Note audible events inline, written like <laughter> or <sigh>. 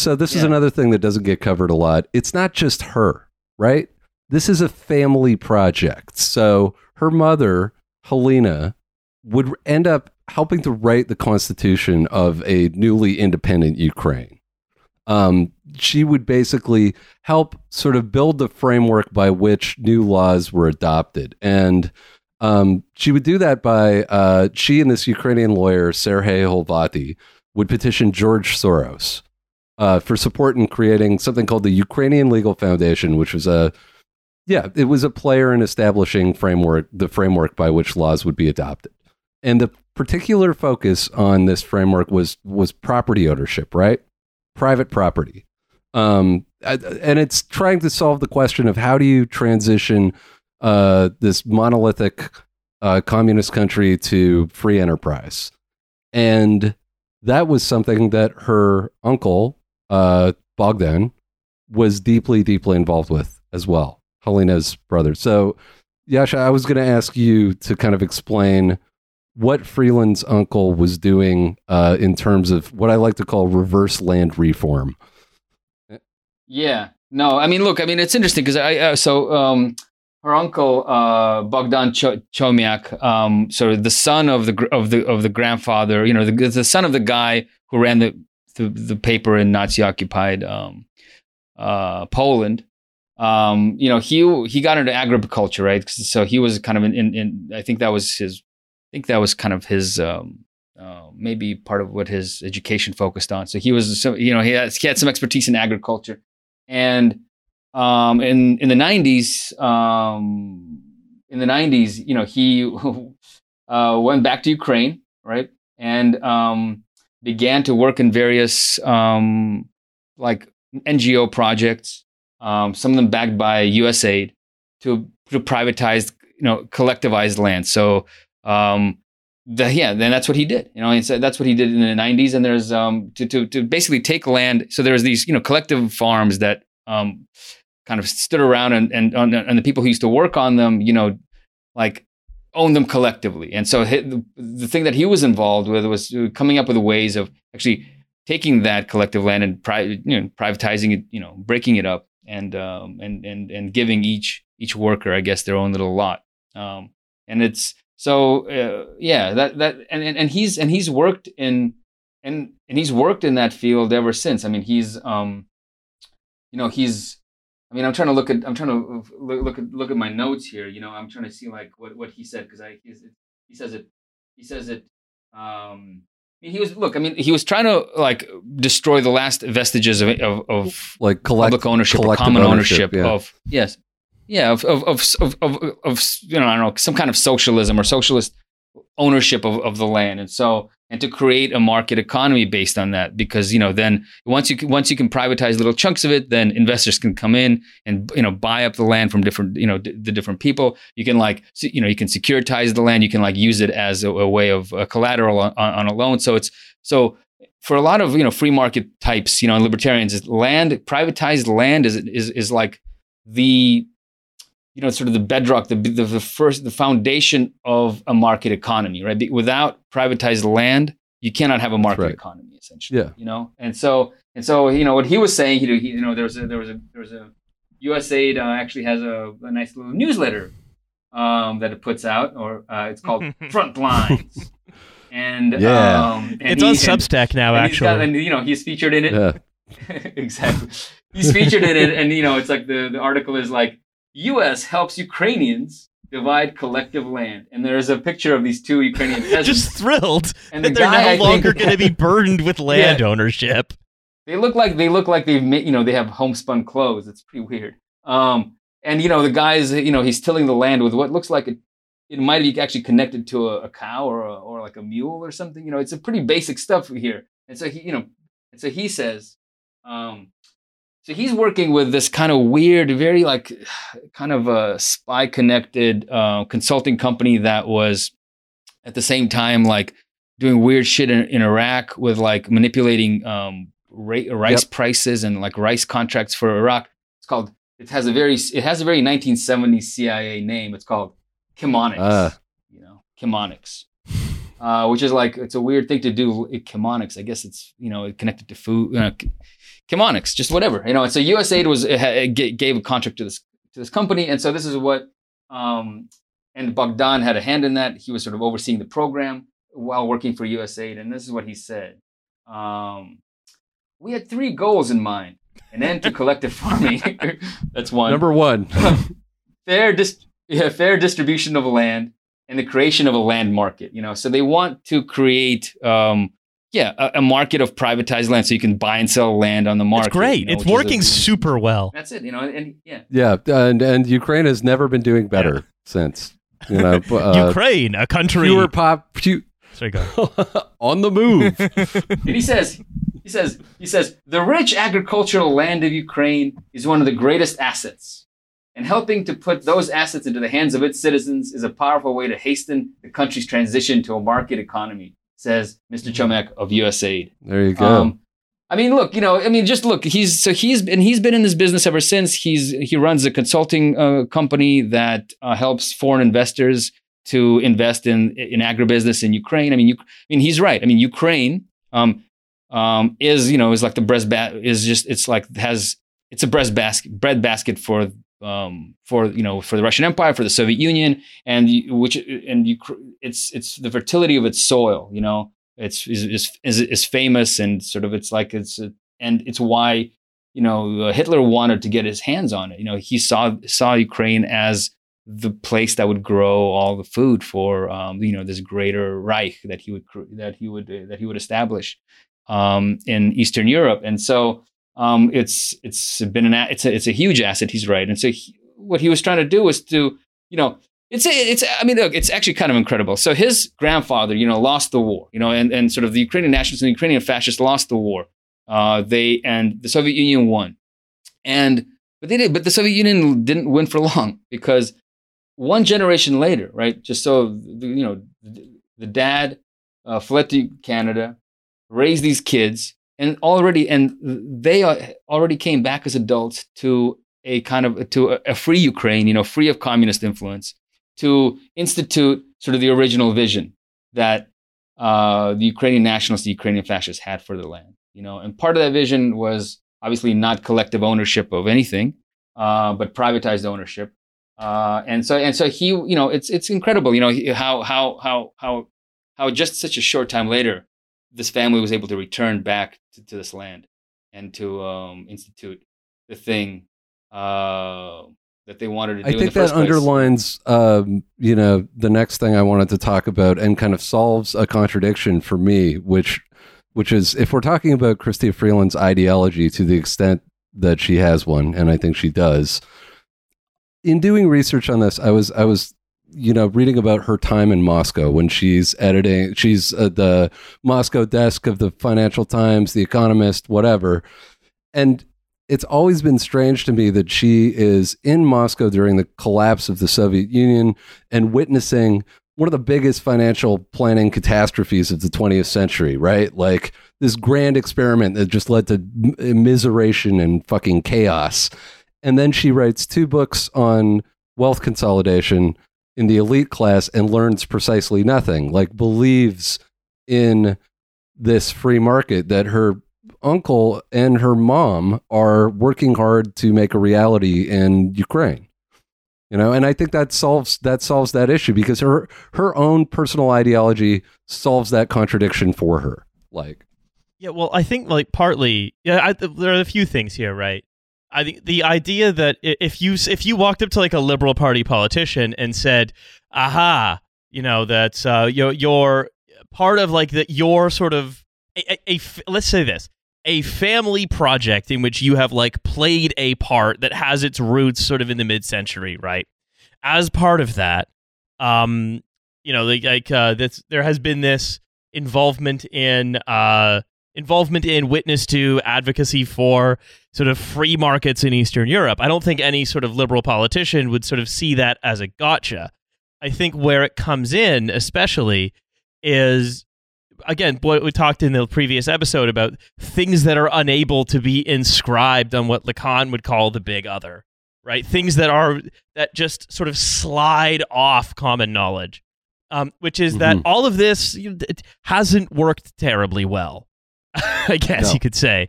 so this is another thing that doesn't get covered a lot. It's not just her, right? This is a family project. So her mother, Helena, would end up helping to write the constitution of a newly independent Ukraine. Um, she would basically help sort of build the framework by which new laws were adopted. And um, she would do that by, uh, she and this Ukrainian lawyer, Sergei Holovaty, would petition George Soros uh, for support in creating something called the Ukrainian Legal Foundation, which was a yeah, it was a player in establishing framework the framework by which laws would be adopted. And the particular focus on this framework was was property ownership, right? Private property. Um, and it's trying to solve the question of how do you transition uh, this monolithic uh, communist country to free enterprise. And that was something that her uncle, uh, Bogdan, was deeply, deeply involved with as well. Helena's brother. So, Yasha, I was going to ask you to kind of explain what Freeland's uncle was doing uh, in terms of what I like to call reverse land reform. Yeah. No, I mean, look, I mean, it's interesting because I uh, so um, her uncle uh, Bogdan Cho- Chomiak, um, sort of the son of the of the of the grandfather, you know, the the son of the guy who ran the the, the paper in Nazi occupied um, uh, Poland. Um, you know, he he got into agriculture, right? So he was kind of in, in, in I think that was his I think that was kind of his um, uh, maybe part of what his education focused on. So he was, so, you know, he had, he had some expertise in agriculture, and um, in in the '90s, um, in the '90s, you know, he <laughs> uh, went back to Ukraine, right, and um, began to work in various um, like NGO projects, um, some of them backed by USAID, to to privatize, you know, collectivized land. So um, the, yeah, then that's what he did. You know, and so that's what he did in the '90s. And there's um, to to to basically take land. So there's these you know collective farms that um, kind of stood around, and and and the people who used to work on them, you know, like own them collectively. And so the, thing that he was involved with was coming up with ways of actually taking that collective land and pri- you know, privatizing it, you know, breaking it up and um, and and and giving each each worker, I guess, their own little lot. Um, and it's so uh, yeah, that that and, and and he's and he's worked in and and he's worked in that field ever since. I mean, he's um, you know, he's I mean, I'm trying to look at I'm trying to look look at look at my notes here. You know, I'm trying to see like what what he said because I he's, he says it he says it. Um, I mean, he was look. I mean, he was trying to like destroy the last vestiges of of, of Like collect, public ownership or common ownership, yeah. of yes, yeah, of of, of of of of you know I don't know some kind of socialism or socialist ownership of, of the land, and so and to create a market economy based on that because you know then once you can, once you can privatize little chunks of it, then investors can come in and you know buy up the land from different you know d- the different people. You can like you know you can securitize the land. You can like use it as a, a way of uh, collateral on, on a loan. So it's so for a lot of you know free market types, you know, libertarians, land privatized land is is is like the you know sort of the bedrock, the the, the first the foundation of a market economy, right? Without privatized land, you cannot have a market right. economy, essentially. Yeah. You know, and so and so you know what he was saying, he, he you know there was a there was a there was a USAID uh, actually has a, a nice little newsletter um, that it puts out, or uh, it's called <laughs> Front Lines. And Yeah. um, and it's he- on and- Substack now, and he's got- actually. and you know, he's featured in it. Yeah. <laughs> exactly. He's featured in it, and you know, it's like the, the article is like U.S. helps Ukrainians divide collective land, and there's a picture of these two Ukrainian <laughs> peasants. Just thrilled and that the they're guy, no longer going to be <laughs> burdened with land ownership. They look like they look like they've you know, they have homespun clothes. It's pretty weird. Um, and you know, the guy's, you know, he's tilling the land with what looks like it. It might be actually connected to a, a cow or a, or like a mule or something. You know, it's a pretty basic stuff here. And so he, you know, and so he says, um, so he's working with this kind of weird, very like, kind of a spy connected uh, consulting company that was at the same time like doing weird shit in, in Iraq with like manipulating um, ra- rice prices and like rice contracts for Iraq. It's called. It has a very. It has a very 1970s CIA name. It's called Chemonics. Ah. you know, Chemonics. uh, which is like it's a weird thing to do. It, chemonics, I guess it's you know connected to food. Uh, chemonics, just whatever you know. And so USAID was it gave a contract to this to this company, and so this is what. Um, and Bogdan had a hand in that. He was sort of overseeing the program while working for USAID, and this is what he said. Um, we had three goals in mind: an end to <laughs> collective farming. <laughs> That's one. Number one, <laughs> fair dis- yeah, fair distribution of land and the creation of a land market. You know, so they want to create. Um, yeah, a, a, market of privatized land, so you can buy and sell land on the market. It's great. You know, it's working a, super well. That's it. You know, and yeah, yeah, and and Ukraine has never been doing better yeah. since. You know, <laughs> uh, Ukraine, a country fewer pop. Few, Sorry, go <laughs> on the move. <laughs> and he says, he says, he says, the rich agricultural land of Ukraine is one of the greatest assets. And helping to put those assets into the hands of its citizens is a powerful way to hasten the country's transition to a market economy, says Mr. Chomiak of USAID. There you go. Um, I mean, look, you know, I mean, just look. He's so he's and he's been in this business ever since. He's he runs a consulting uh, company that uh, helps foreign investors to invest in in agribusiness in Ukraine. I mean, you, I mean, he's right. I mean, Ukraine um, um, is you know is like the breast ba- is just it's like has it's a breast basket bread basket for um, for you know for the Russian Empire for the Soviet Union and which and you, it's it's the fertility of its soil. You know, it's is is is famous and sort of it's like it's and it's why you know uh, Hitler wanted to get his hands on it. You know, he saw saw Ukraine as the place that would grow all the food for um, you know this greater Reich that he would that he would that he would establish um, in Eastern Europe, and so um, it's it's been an it's a, it's a huge asset. He's right, and so he, what he was trying to do was to you know it's it's I mean look, it's actually kind of incredible. So his grandfather you know lost the war, you know, and and sort of the Ukrainian nationalists and the Ukrainian fascists lost the war. Uh, they and the Soviet Union won, and but they did, but the Soviet Union didn't win for <laughs> long because one generation later, right? Just so you know, the dad uh, fled to Canada, raised these kids, and already and they already came back as adults to a kind of to a, a free Ukraine, you know, free of communist influence, to institute sort of the original vision that uh, the Ukrainian nationalists, the Ukrainian fascists had for the land, you know, and part of that vision was obviously not collective ownership of anything, uh, but privatized ownership. Uh, and so and so he, you know, it's it's incredible, you know, how how how how how just such a short time later, this family was able to return back to, to this land and to um, institute the thing uh, that they wanted to do. I think that underlines, um, you know, the next thing I wanted to talk about, and kind of solves a contradiction for me, which which is if we're talking about Chrystia Freeland's ideology to the extent that she has one, and I think she does in doing research on this, I was I was you know reading about her time in Moscow when she's editing. She's at the Moscow desk of the Financial Times, The Economist, whatever, and it's always been strange to me that she is in Moscow during the collapse of the Soviet Union and witnessing one of the biggest financial planning catastrophes of the 20th century, right? Like this grand experiment that just led to immiseration and fucking chaos and then she writes two books on wealth consolidation in the elite class and learns precisely nothing, like believes in this free market that her uncle and her mom are working hard to make a reality in Ukraine. You know, and I think that solves that solves that issue because her her own personal ideology solves that contradiction for her. Like yeah, well, I think like partly, yeah, I, there are a few things here, right? I think the idea that if you if you walked up to like a liberal party politician and said, "Aha, you know that uh, you're, you're part of like that your sort of a, a, a, let's say this a family project in which you have like played a part that has its roots sort of in the mid-century, right? As part of that, um, you know, like, like uh, this, there has been this involvement in uh involvement in witness to advocacy for sort of free markets in Eastern Europe. I don't think any sort of liberal politician would sort of see that as a gotcha. I think where it comes in, especially, is again what we talked in the previous episode about things that are unable to be inscribed on what Lacan would call the big other, right? Things that are that just sort of slide off common knowledge. um, which is that Mhm. all of this you know, it hasn't worked terribly well. <laughs> I guess No. you could say.